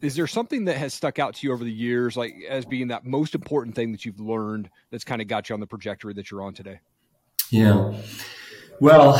is there something that has stuck out to you over the years, like as being that most important thing that you've learned that's kind of got you on the trajectory that you're on today? Yeah. Well,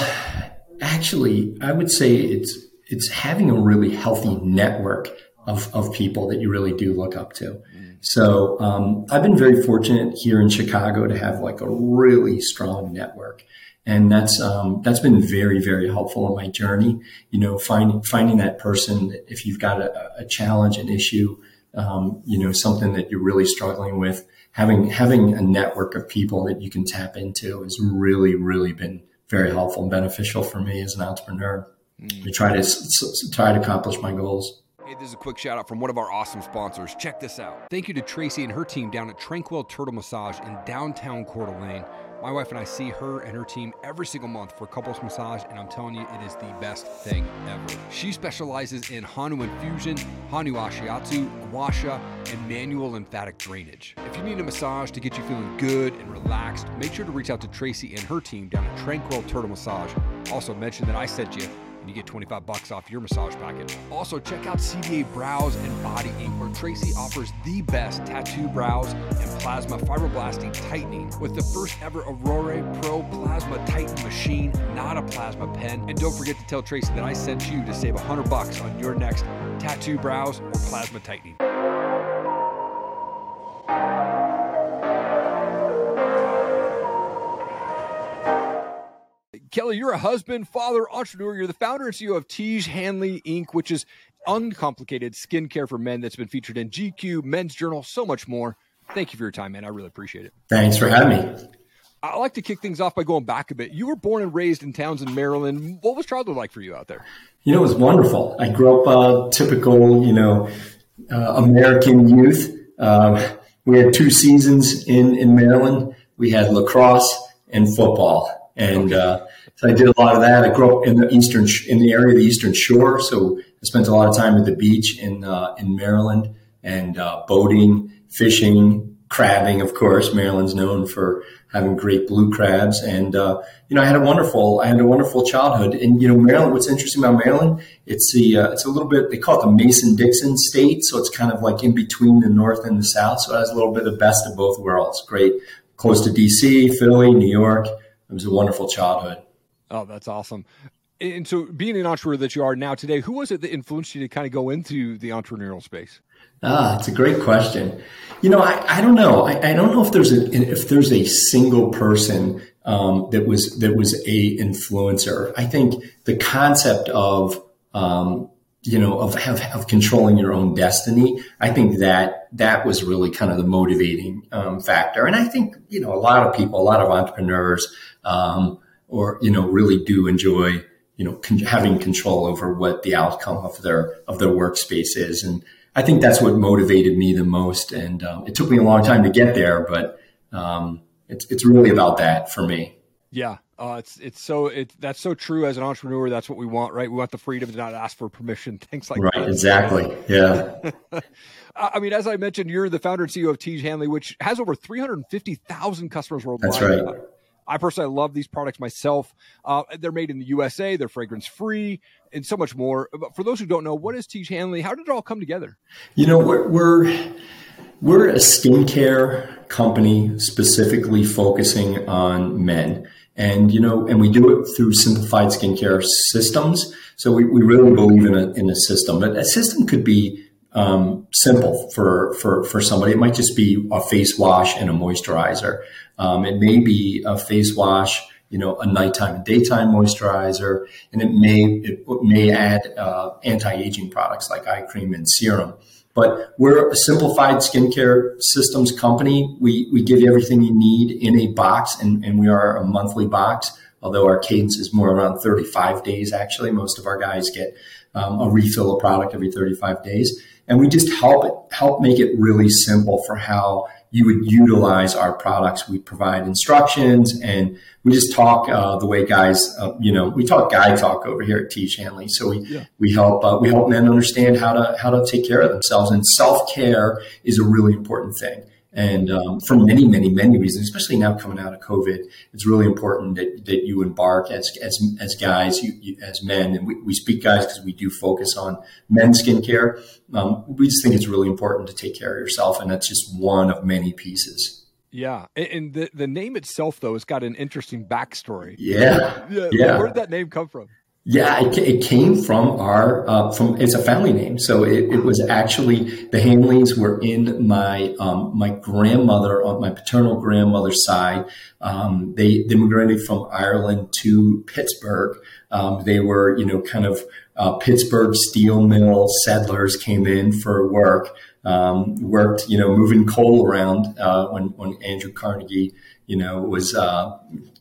actually, I would say it's it's having a really healthy network of, of people that you really do look up to. So um, I've been very fortunate here in Chicago to have like a really strong network, and that's um, that's been very very helpful in my journey. You know, finding finding that person if you've got a, a challenge, an issue, um, you know, something that you're really struggling with. Having having a network of people that you can tap into has really really been very helpful and beneficial for me as an entrepreneur. Mm. To try to try to accomplish my goals. Hey, this is a quick shout out from one of our awesome sponsors. Check this out. Thank you to Tracy and her team down at Tranquil Turtle Massage in downtown Coeur d'Alene. My wife and I see her and her team every single month for couples massage, and I'm telling you, it is the best thing ever. She specializes in Hanu infusion, Hanu ashiatsu, and manual lymphatic drainage. If you need a massage to get you feeling good and relaxed, make sure to reach out to Tracy and her team down at Tranquil Turtle Massage. Also, mention that I sent you you get 25 bucks off your massage package. Also, check out CDA Brows and Body Ink, where Tracy offers the best tattoo brows and plasma fibroblasting tightening with the first ever Aurora Pro Plasma Tighten machine, not a plasma pen. And don't forget to tell Tracy that I sent you to save 100 bucks on your next tattoo brows or plasma tightening. You're a husband, father, entrepreneur. You're the founder and CEO of Tiege Hanley Inc., which is uncomplicated skincare for men that's been featured in GQ, Men's Journal, so much more. Thank you for your time, man. I really appreciate it. Thanks for having me. I like to kick things off by going back a bit. You were born and raised in Towson, Maryland. What was childhood like for you out there? You know, it was wonderful. I grew up uh, typical, you know, uh, American youth. Uh, we had two seasons in, in Maryland. We had lacrosse and football. And okay. So I did a lot of that. I grew up in the eastern in the area of the Eastern Shore, so I spent a lot of time at the beach in uh, in Maryland and uh, boating, fishing, crabbing. Of course, Maryland's known for having great blue crabs, and uh, you know I had a wonderful I had a wonderful childhood. And you know Maryland, what's interesting about Maryland, it's the uh, it's a little bit they call it the Mason Dixon state, so it's kind of like in between the North and the South. So it has a little bit of the best of both worlds. Great, close to D.C., Philly, New York. It was a wonderful childhood. Oh, that's awesome. And so, being an entrepreneur that you are now today, who was it that influenced you to kind of go into the entrepreneurial space? Ah, it's a great question. You know, I, I don't know. I, I, don't know if there's a if there's a single person um, that was that was a influencer. I think the concept of um, you know of, of, of controlling your own destiny. I think that that was really kind of the motivating um, factor. And I think you know a lot of people, a lot of entrepreneurs. Um, or you know really do enjoy you know con- having control over what the outcome of their of their workspace is. And i think that's what motivated me the most. And um, it took me a long time to get there but um, it's it's really about that for me. Yeah. Uh, it's it's so it that's so true. As an entrepreneur that's what we want right? We want the freedom to not ask for permission things like right. that. Right, exactly. Yeah. I mean, as I mentioned, you're the founder and CEO of Tiege Hanley, which has over 350,000 customers worldwide. That's right. I personally love these products myself. Uh, they're made in the USA, they're fragrance free, and so much more. But for those who don't know, what is Tiege Hanley? How did it all come together? You know, we're, we're, we're a skincare company specifically focusing on men. And, you know, and we do it through simplified skincare systems. So we, we really believe in a, in a system, but a system could be um, simple for, for, for somebody. It might just be a face wash and a moisturizer. Um, it may be a face wash, you know, a nighttime and daytime moisturizer, and it may it may add uh, anti-aging products like eye cream and serum. But we're a simplified skincare systems company. We we give you everything you need in a box, and, and we are a monthly box. Although our cadence is more around 35 days, actually, most of our guys get um, a refill of product every 35 days, and we just help it, help make it really simple for how you would utilize our products. We provide instructions and we just talk uh, the way guys, uh, you know, we talk guy talk over here at Tiege Hanley. So we yeah. we help uh, we help men understand how to how to take care of themselves. And self care is a really important thing. And um, for many, many, many reasons, especially now coming out of COVID, it's really important that, that you embark as, as, as guys, you, you, as men, and we, we speak guys because we do focus on men's skincare. Um, we just think it's really important to take care of yourself. And that's just one of many pieces. Yeah, and the the name itself though has got an interesting backstory. Yeah, yeah. yeah. Where did that name come from? Yeah, it, it came from our uh, from it's a family name. So it, it was actually the Hanleys were in my um, my grandmother on my paternal grandmother's side. Um, they immigrated from Ireland to Pittsburgh. Um, they were you know kind of uh, Pittsburgh steel mill settlers came in for work. Um, worked you know moving coal around uh, when when Andrew Carnegie you know was uh,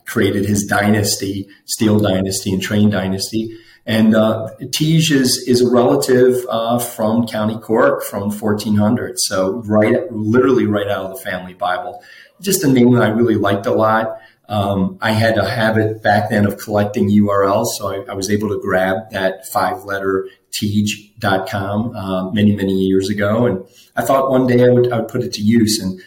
created his dynasty, Steel Dynasty and Train Dynasty. And uh, is, is a relative uh, from County Cork from 1400. So right, literally right out of the family Bible. Just a name that I really liked a lot. Um, I had a habit back then of collecting URLs, so I, I was able to grab that five letter Tiege.com uh, many, many years ago. And I thought one day I would, I would put it to use. And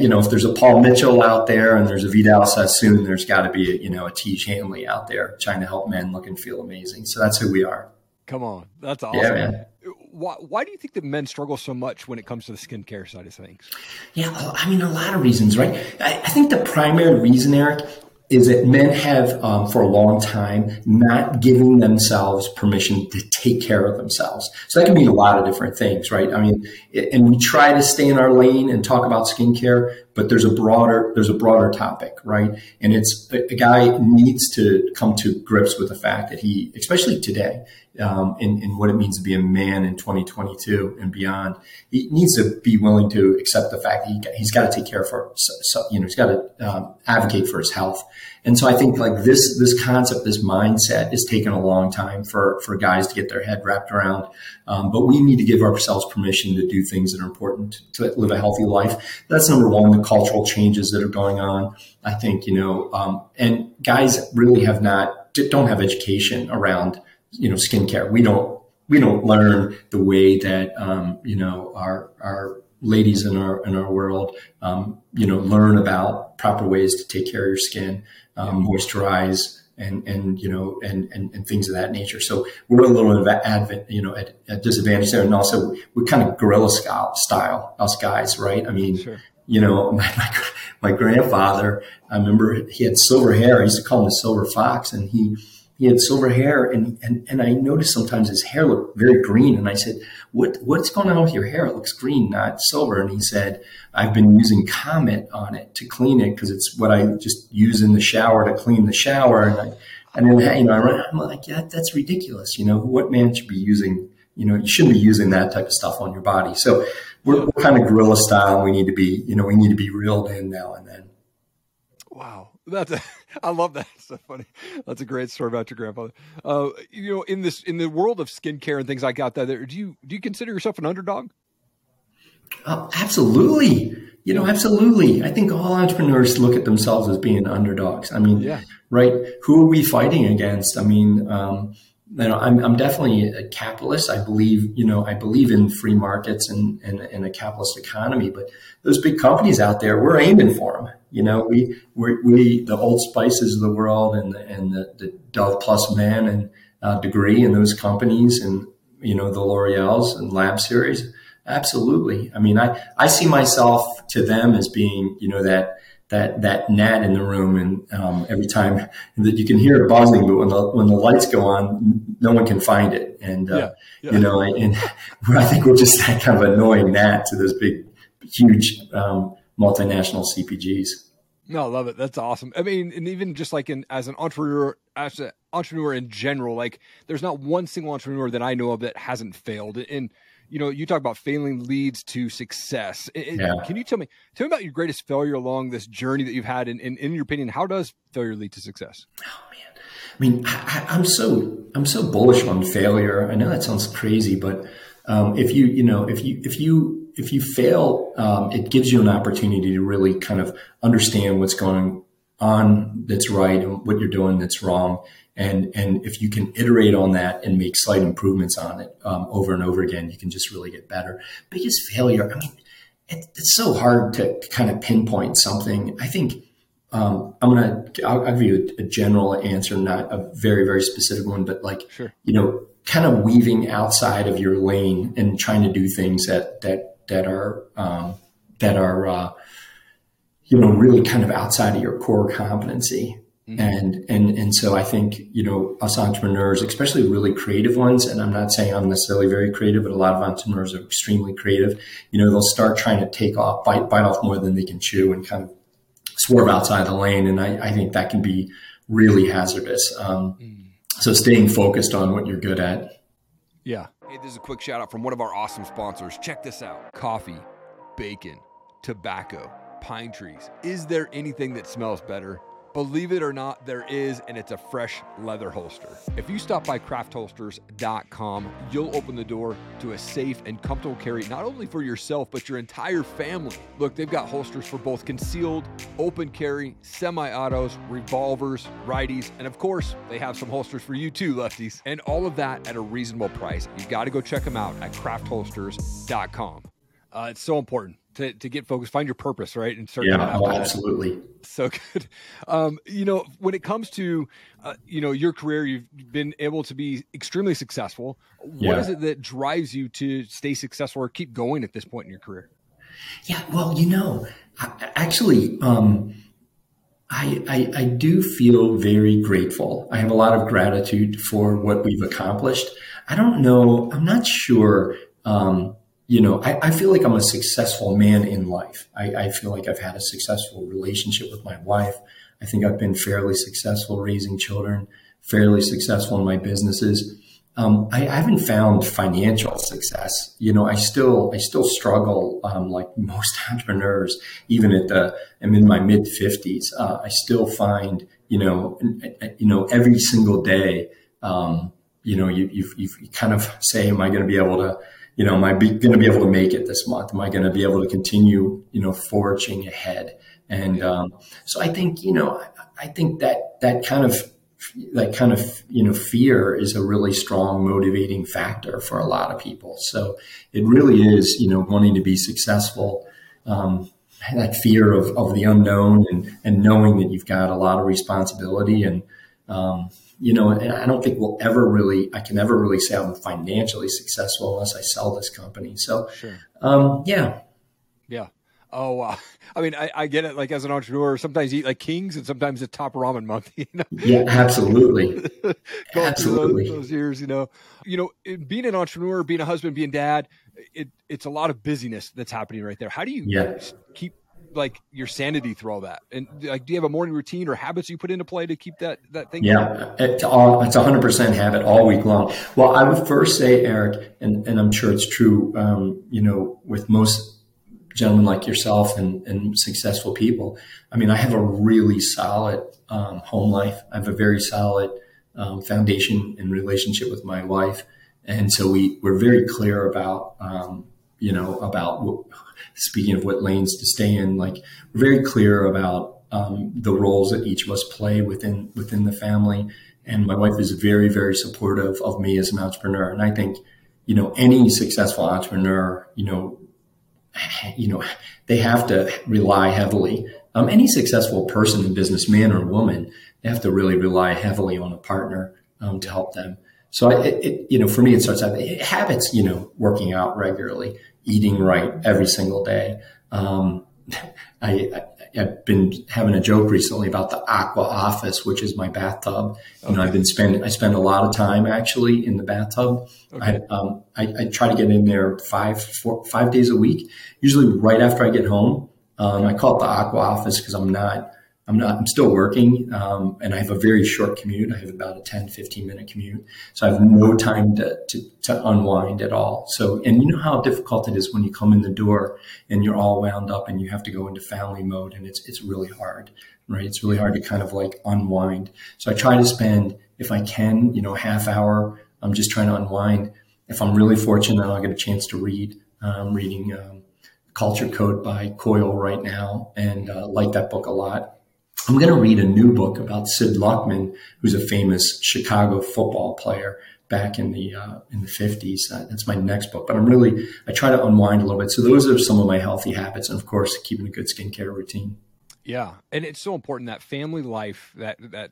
you know, if there's a Paul Mitchell out there and there's a Vidal Sassoon, there's got to be a, you know a Tiege Hanley out there trying to help men look and feel amazing. So that's who we are. Come on, that's awesome. Yeah, man. Why, why do you think that men struggle so much when it comes to the skincare side of things? Yeah, I mean, a lot of reasons, right? I, I think the primary reason, Erik, is that men have, um, for a long time, not giving themselves permission to take care of themselves. So that can mean a lot of different things, right? I mean, and we try to stay in our lane and talk about skincare, but there's a broader there's a broader topic, right? And it's a, guy needs to come to grips with the fact that he, especially today, um, in, in what it means to be a man in 2022 and beyond, he needs to be willing to accept the fact that he, he's got to take care for, so, you know, he's got to um, advocate for his health. And so I think like this this concept, this mindset, is taken a long time for for guys to get their head wrapped around. Um, but we need to give ourselves permission to do things that are important to live a healthy life. That's number one. The cultural changes that are going on. I think you know, um, and guys really have not don't have education around you know skincare. We don't we don't learn the way that um, you know our our ladies in our in our world, um, you know, learn about proper ways to take care of your skin, um, moisturize, and and you know, and, and and things of that nature. So we're a little bit advent, you know, at, at disadvantage there, and also we're kind of guerrilla style, style us guys, right? I mean. Sure. You know, my, my, my grandfather, I remember he had silver hair. I used to call him the silver fox, and he he had silver hair and, and, and I noticed sometimes his hair looked very green. And I said, what, what's going on with your hair? It looks green, not silver. And he said, I've been using Comet on it to clean it because it's what I just use in the shower to clean the shower. And I, and then, you know, I'm like, yeah, that's ridiculous. You know, what man should be using, you know, you shouldn't be using that type of stuff on your body. So we're, we're kind of guerrilla style. We need to be, you know, we need to be reeled in now and then. Wow. That's I love that. It's so funny. That's a great story about your grandfather. Uh, you know, in this in the world of skincare and things like that, that do you do you consider yourself an underdog? Oh, absolutely. You know, absolutely. I think all entrepreneurs look at themselves as being underdogs. I mean, yeah. right? Who are we fighting against? I mean, um, you know, I'm, I'm definitely a capitalist. I believe, you know, I believe in free markets and, and, and a capitalist economy, but those big companies out there, we're aiming for them. You know, we, we, we the Old Spices of the world and the, and the, the Dove Plus Man and uh, Degree and those companies and, you know, the L'Oreal's and Lab Series. Absolutely. I mean, I, I see myself to them as being, you know, that, that that gnat in the room, and um, every time that you can hear it buzzing, but when the when the lights go on, no one can find it, and uh, yeah, yeah. you know, and I think we're just that kind of annoying gnat to those big, huge um, multinational CPGs. No, I love it. That's awesome. I mean, and even just like in as an entrepreneur, as an entrepreneur in general, like there's not one single entrepreneur that I know of that hasn't failed. And you know, you talk about failing leads to success. Yeah. Can you tell me, tell me about your greatest failure along this journey that you've had? And, in your opinion, how does failure lead to success? Oh man, I mean, I, am so I'm so bullish on failure. I know that sounds crazy, but um, if you you know if you if you if you fail, um, it gives you an opportunity to really kind of understand what's going on that's right and what you're doing that's wrong and and if you can iterate on that and make slight improvements on it um, over and over again, you can just really get better. Biggest failure, I mean, it, it's so hard to kind of pinpoint something. I think um, I'm gonna I'll, I'll, give you a, a, general answer, not a very very specific one, but like sure. you know, kind of weaving outside of your lane and trying to do things that that that are um, that are uh, you know really kind of outside of your core competency. Mm-hmm. And and and so I think you know us entrepreneurs, especially really creative ones, and I'm not saying I'm necessarily very creative, but a lot of entrepreneurs are extremely creative. You know, they'll start trying to take off, bite bite off more than they can chew, and kind of swerve outside the lane, and I, I think that can be really hazardous. Um, mm. So staying focused on what you're good at. Yeah. Hey, this is a quick shout out from one of our awesome sponsors. Check this out: coffee, bacon, tobacco, pine trees. Is there anything that smells better? Believe it or not, there is, and it's a fresh leather holster. If you stop by craftholsters.com, you'll open the door to a safe and comfortable carry, not only for yourself, but your entire family. Look, they've got holsters for both concealed, open carry, semi autos, revolvers, righties, and of course, they have some holsters for you too, lefties. And all of that at a reasonable price. You've got to go check them out at craftholsters.com. Uh, it's so important to, to get focused, find your purpose, right? And start. Yeah, oh, absolutely. So good. Um, you know, when it comes to, uh, you know, your career, you've been able to be extremely successful. What yeah. is it that drives you to stay successful or keep going at this point in your career? Yeah, well, you know, I, actually, um, I, I, I do feel very grateful. I have a lot of gratitude for what we've accomplished. I don't know. I'm not sure. Um, you know, I, I, feel like I'm a successful man in life. I, I, feel like I've had a successful relationship with my wife. I think I've been fairly successful raising children, fairly successful in my businesses. Um, I, I, haven't found financial success. You know, I still I still struggle um, like most entrepreneurs. Even at the I'm in my mid fifties, uh, I still find you know you know every single day. Um, you know, you, you you kind of say, "Am I going to be able to?" You know, am I going to be able to make it this month? Am I going to be able to continue, you know, forging ahead? And um, so I think, you know, I think that that kind of that kind of you know fear is a really strong motivating factor for a lot of people. So it really is, you know, wanting to be successful. Um, that fear of, of the unknown and, and knowing that you've got a lot of responsibility and um, you know, and I don't think we'll ever really, I can never really say I'm financially successful unless I sell this company. So, sure. um, yeah. Yeah. Oh, wow. I mean, I, I, get it. Like as an entrepreneur, sometimes you eat like kings and sometimes a top ramen month. You know? Yeah, absolutely. absolutely. Those, those, years, you know, you know, being an entrepreneur, being a husband, being dad, it, it's a lot of busyness that's happening right there. How do you yeah. keep like your sanity through all that? And like, do you have a morning routine or habits you put into play to keep that that thing? Yeah, it's all it's a hundred percent habit all week long. Well, I would first say, Erik, and, and I'm sure it's true. Um, you know, with most gentlemen like yourself and, and successful people, I mean, I have a really solid um, home life. I have a very solid um, foundation and relationship with my wife, and so we we're very clear about um, you know about speaking of what lanes to stay in, like we're very clear about um, the roles that each of us play within within the family. And my wife is very, very supportive of me as an entrepreneur. And I think, you know, any successful entrepreneur, you know, you know, they have to rely heavily. Um, any successful person in business, man or woman, they have to really rely heavily on a partner um, to help them. So it, it, you know, for me, it starts out habits, you know, working out regularly, eating right every single day. Um, I, have been having a joke recently about the aqua office, which is my bathtub. Okay. You know, I've been spending, I spend a lot of time actually in the bathtub. Okay. I, um, I, I, try to get in there five, four, five days a week, usually right after I get home. Um, I call it the aqua office because I'm not, I'm not, I'm still working, um, and I have a very short commute. I have about a 10, 15 minute commute. So I have no time to, to, to, unwind at all. So, and you know how difficult it is when you come in the door and you're all wound up and you have to go into family mode and it's, it's really hard, right? It's really hard to kind of like unwind. So I try to spend, if I can, you know, half hour, I'm just trying to unwind. If I'm really fortunate, I'll get a chance to read. I'm reading, um, Culture Code by Coyle right now and uh, like that book a lot. I'm going to read a new book about Sid Luckman, who's a famous Chicago football player. back in the uh, in the 50s. that's my next book. But I'm really I try to unwind a little bit. So those are some of my healthy habits, and of course, keeping a good skincare routine. Yeah, and it's so important that family life, that that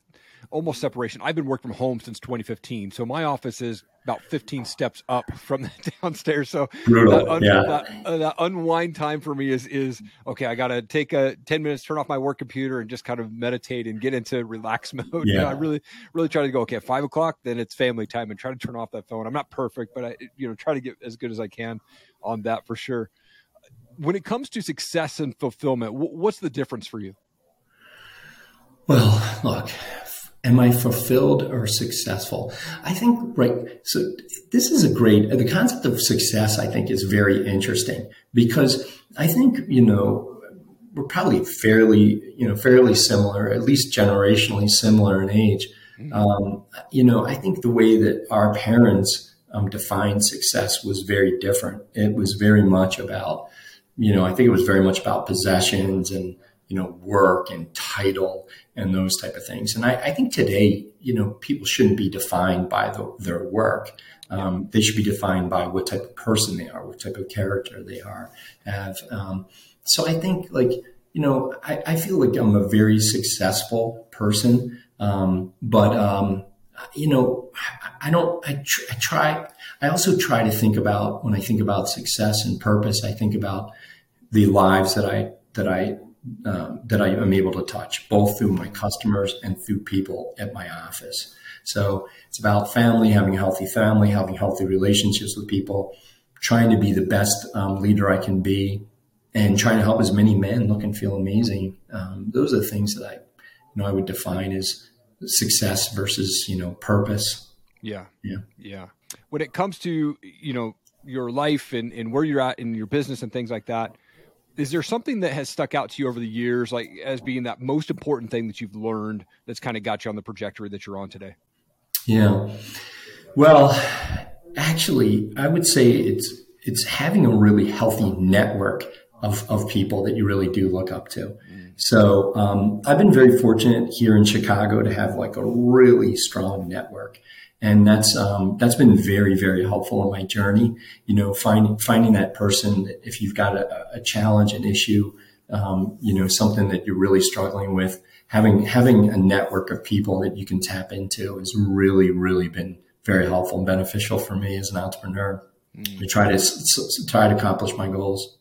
almost separation. I've been working from home since 2015, so my office is about 15 steps up from the downstairs. So that, un- yeah. that, uh, that, unwind time for me is is okay. I got to take a 10 minutes, turn off my work computer, and just kind of meditate and get into relax mode. Yeah. You know, I really really try to go okay at five o'clock, then it's family time, and try to turn off that phone. I'm not perfect, but I you know try to get as good as I can on that for sure when it comes to success and fulfillment, what's the difference for you? Well, look, am I fulfilled or successful? I think, right. So this is a great, the concept of success, I think is very interesting because I think, you know, we're probably fairly, you know, fairly similar, at least generationally similar in age. Mm-hmm. Um, you know, I think the way that our parents um, defined success was very different. It was very much about, you know, I think it was very much about possessions and, you know, work and title and those type of things. And I, I think today, you know, people shouldn't be defined by the, their work. Um, they should be defined by what type of person they are, what type of character they are, have. Um, so I think like, you know, I, I, feel like I'm a very successful person. Um, but, um, you know, I don't, I, tr- I try, I also try to think about when I think about success and purpose, I think about the lives that I that I um, that I am able to touch, both through my customers and through people at my office. So it's about family, having a healthy family, having healthy relationships with people, trying to be the best um, leader I can be, and trying to help as many men look and feel amazing. Um, those are the things that I, you know, I would define as success versus you know purpose. Yeah, yeah, yeah. When it comes to you know your life and, and where you're at in your business and things like that is there something that has stuck out to you over the years, like as being that most important thing that you've learned that's kind of got you on the trajectory that you're on today? Yeah. Well, actually, I would say it's it's having a really healthy network of, of people that you really do look up to. Mm. So um, I've been very fortunate here in Chicago to have like a really strong network and that's um, that's been very very helpful in my journey. You know, finding finding that person if you've got a, a challenge, an issue, um, you know, something that you're really struggling with, having having a network of people that you can tap into has really really been very helpful and beneficial for me as an entrepreneur. Mm. To try to try to accomplish my goals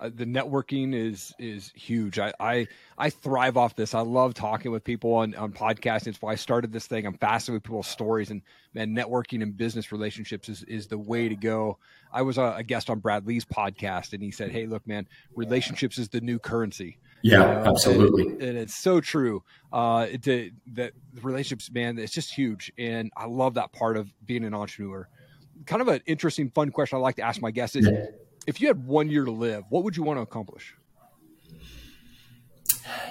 uh, the networking is is huge. I, I I thrive off this. I love talking with people on on podcasts. It's why I started this thing. I'm fascinated with people's stories and man, networking and business relationships is is the way to go. I was a, a guest on Brad Lee's podcast, and he said, "Hey, look, man, relationships is the new currency." Yeah, uh, absolutely, and, and, it's so true. Uh, to, that relationships, man, it's just huge, and I love that part of being an entrepreneur. Kind of an interesting, fun question I like to ask my guests is. Yeah if you had one year to live, what would you want to accomplish?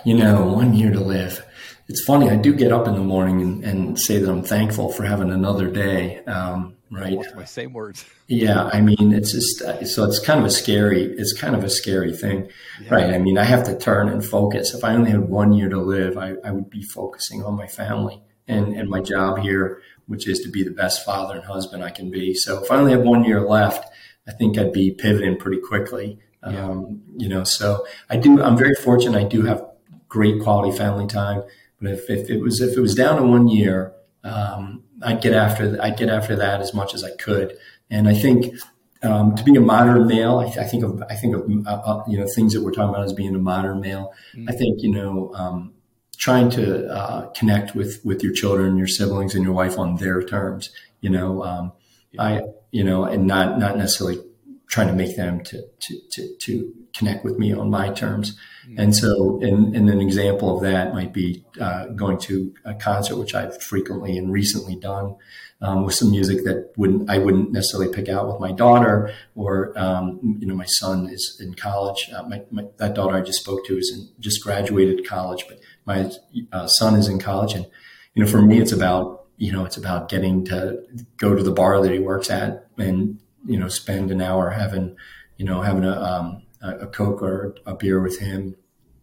You know, one year to live. It's funny. I do get up in the morning and, and say that I'm thankful for having another day. Um, right. My same words. Yeah. I mean, it's just, so it's kind of a scary, it's kind of a scary thing. Yeah. Right. I mean, I have to turn and focus. If I only had one year to live, I, I would be focusing on my family and, and my job here, which is to be the best father and husband I can be. So if I only have one year left, I think I'd be pivoting pretty quickly. Yeah. Um, you know, so I do. I'm very fortunate. I do have great quality family time. But if, if it was if it was down to one year, um, I'd get after I'd get after that as much as I could. And I think um, to be a modern male, I, I think of I think of uh, uh, you know things that we're talking about as being a modern male. Mm-hmm. I think you know um, trying to uh, connect with with your children, your siblings, and your wife on their terms. You know, um, yeah. I you know, and not not necessarily trying to make them to to to, to connect with me on my terms. Mm-hmm. And so, and, and, an example of that might be uh, going to a concert, which I've frequently and recently done. Um, with some music that wouldn't I wouldn't necessarily pick out with my daughter or um, you know my son is in college uh, my, my, that daughter I just spoke to is in, just graduated college but my uh, son is in college and you know for me it's about you know, it's about getting to go to the bar that he works at and, you know, spend an hour having, you know, having a, um, a Coke or a beer with him.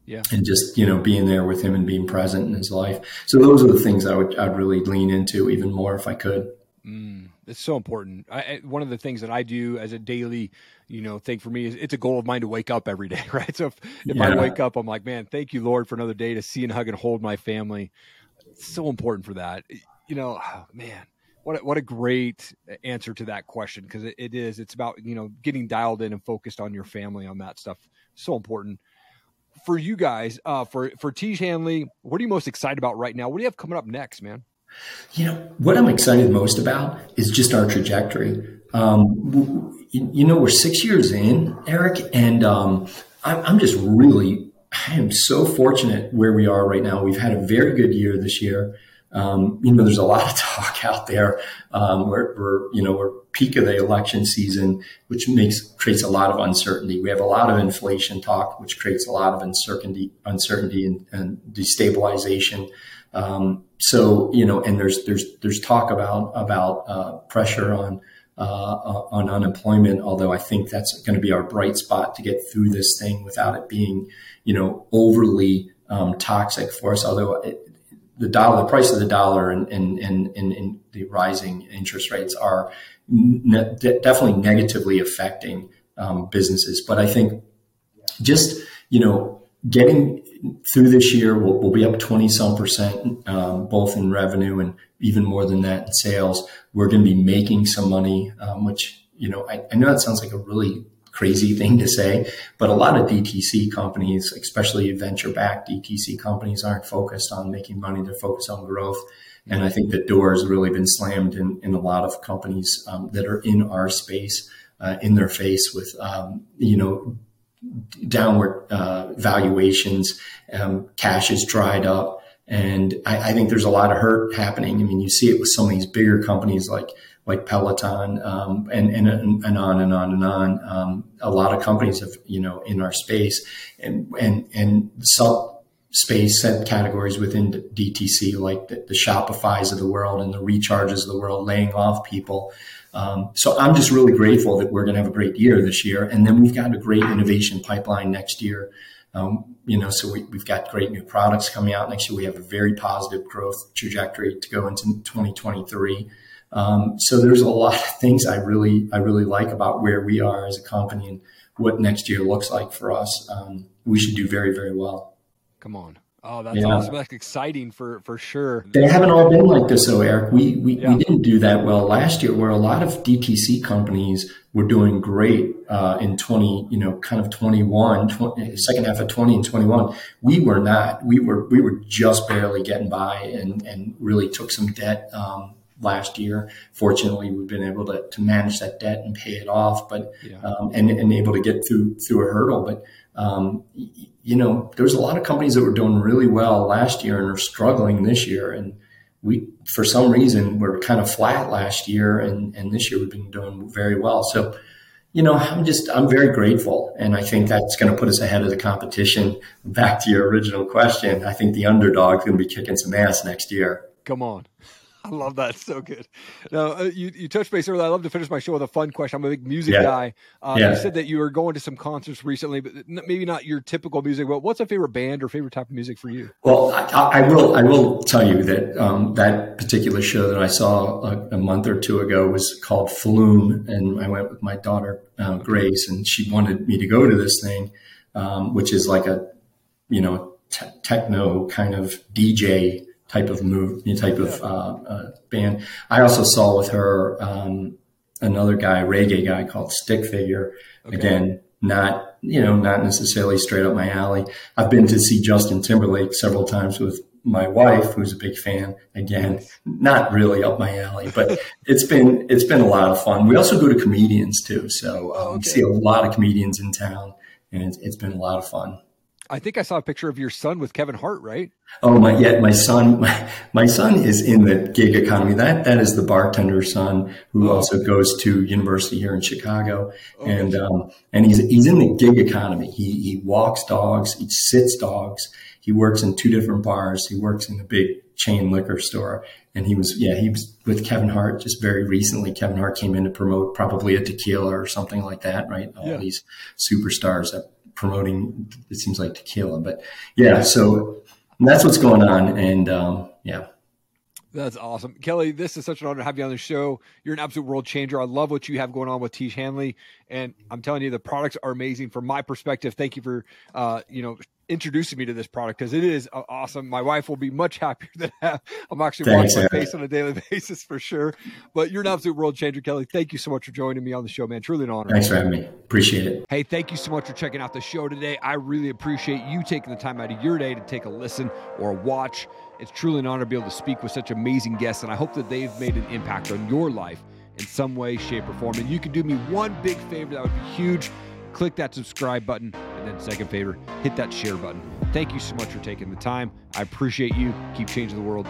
Yeah. And just, you know, being there with him and being present in his life. So those are the things I would, I'd really lean into even more if I could. Mm, it's so important. I, one of the things that I do as a daily, you know, thing for me is it's a goal of mine to wake up every day, right? So if, if yeah. I wake up, I'm like, man, thank you, Lord, for another day to see and hug and hold my family. It's so important for that. You know, oh, man, what a, what a great answer to that question because it, it is. It's about you know getting dialed in and focused on your family on that stuff. So important for you guys. Uh, for for Tiege Hanley, what are you most excited about right now? What do you have coming up next, man? You know, what I'm excited most about is just our trajectory. Um, you, know, we're six years in, Erik, and um, I'm just really, I am so fortunate where we are right now. We've had a very good year this year. Um, you know, there's a lot of talk out there. Um, we're, we're, you know, we're peak of the election season, which makes creates a lot of uncertainty. We have a lot of inflation talk, which creates a lot of uncertainty, uncertainty and, and destabilization. Um, so you know, and there's there's there's talk about about uh, pressure on uh, uh, on unemployment. Although I think that's going to be our bright spot to get through this thing without it being you know overly um, toxic for us. Although it, the dollar, the price of the dollar, and and and, and, the rising interest rates are ne- definitely negatively affecting um, businesses. But I think just you know getting through this year, we'll, we'll be up 20 some percent, um, both in revenue and even more than that in sales. We're going to be making some money, um, which, you know, I, I know that sounds like a really crazy thing to say, but a lot of DTC companies, especially venture backed DTC companies, aren't focused on making money. They're focused on growth. And I think the door has really been slammed in, in a lot of companies um, that are in our space, uh, in their face with, um, you know, downward uh, valuations. Um, cash is dried up. And I, I, think there's a lot of hurt happening. I mean, you see it with some of these bigger companies like like Peloton, um, and, and and on and on and on. Um, a lot of companies have you know in our space, and and and sub space set categories within DTC like the, the Shopify's of the world and the recharges of the world, laying off people. Um, so I'm just really grateful that we're going to have a great year this year, and then we've got a great innovation pipeline next year. Um, you know, so we, have got great new products coming out next year. We have a very positive growth trajectory to go into 2023. Um, so there's a lot of things I really, I really like about where we are as a company and what next year looks like for us. Um, we should do very, very well. Come on. Oh, that's yeah. awesome. That's exciting for for sure. They haven't all been like this, though, Erik. We we, yeah. we didn't do that well last year, where a lot of DTC companies were doing great uh, in twenty, you know, kind of 21, 20, second half of twenty and twenty one. We were not. We were we were just barely getting by, and and really took some debt. Um, last year. Fortunately, we've been able to, to manage that debt and pay it off, but yeah. um, and, and able to get through through a hurdle. But um, you know, there's a lot of companies that were doing really well last year and are struggling this year. And we, for some reason, were kind of flat last year, and, and this year we've been doing very well. So, you know, I'm just, I'm very grateful. And I think that's going to put us ahead of the competition. Back to your original question, I think the underdog is going to be kicking some ass next year. Come on. I love that. So good. Now, uh, you, you touched base earlier. I love to finish my show with a fun question. I'm a big music yeah. guy. Uh, yeah. You said that you were going to some concerts recently, but maybe not your typical music. But what's a favorite band or favorite type of music for you? Well, I, I will. I will tell you that um, that particular show that I saw a, a, month or two ago was called Flume, and I went with my daughter uh, Grace, and she wanted me to go to this thing, um, which is like a, you know, t- techno kind of DJ type of move, type of uh, uh, band. I also saw with her um, another guy, reggae guy called Stick Figure. Okay. Again, not you know not necessarily straight up my alley. I've been to see Justin Timberlake several times with my wife, who's a big fan. Again, not really up my alley, but it's been it's been a lot of fun. We also go to comedians too, so um, oh, okay. see a lot of comedians in town, and it's, it's been a lot of fun. I think I saw a picture of your son with Kevin Hart, right? Oh my, yeah, my son, my, my son is in the gig economy. That that is the bartender son who oh. also goes to university here in Chicago, oh, and um, and he's he's in the gig economy. He he walks dogs, he sits dogs. He works in two different bars. He works in a big chain liquor store, and he was yeah he was with Kevin Hart just very recently. Kevin Hart came in to promote probably a tequila or something like that, right? All yeah. these superstars that promoting it seems like tequila but yeah so that's what's going on and um, yeah That's awesome. Kelley, this is such an honor to have you on the show. You're an absolute world changer. I love what you have going on with Tiege Hanley. And I'm telling you, the products are amazing from my perspective. Thank you for, uh, you know, introducing me to this product because it is uh, awesome. My wife will be much happier than I'm actually Thanks, watching my face on a daily basis for sure. But you're an absolute world changer, Kelley. Thank you so much for joining me on the show, man. Truly an honor. Thanks for having me. Appreciate it. Hey, thank you so much for checking out the show today. I really appreciate you taking the time out of your day to take a listen or a watch. It's truly an honor to be able to speak with such amazing guests, and I hope that they've made an impact on your life in some way, shape, or form. And you can do me one big favor that would be huge click that subscribe button. And then, second favor, hit that share button. Thank you so much for taking the time. I appreciate you. Keep changing the world.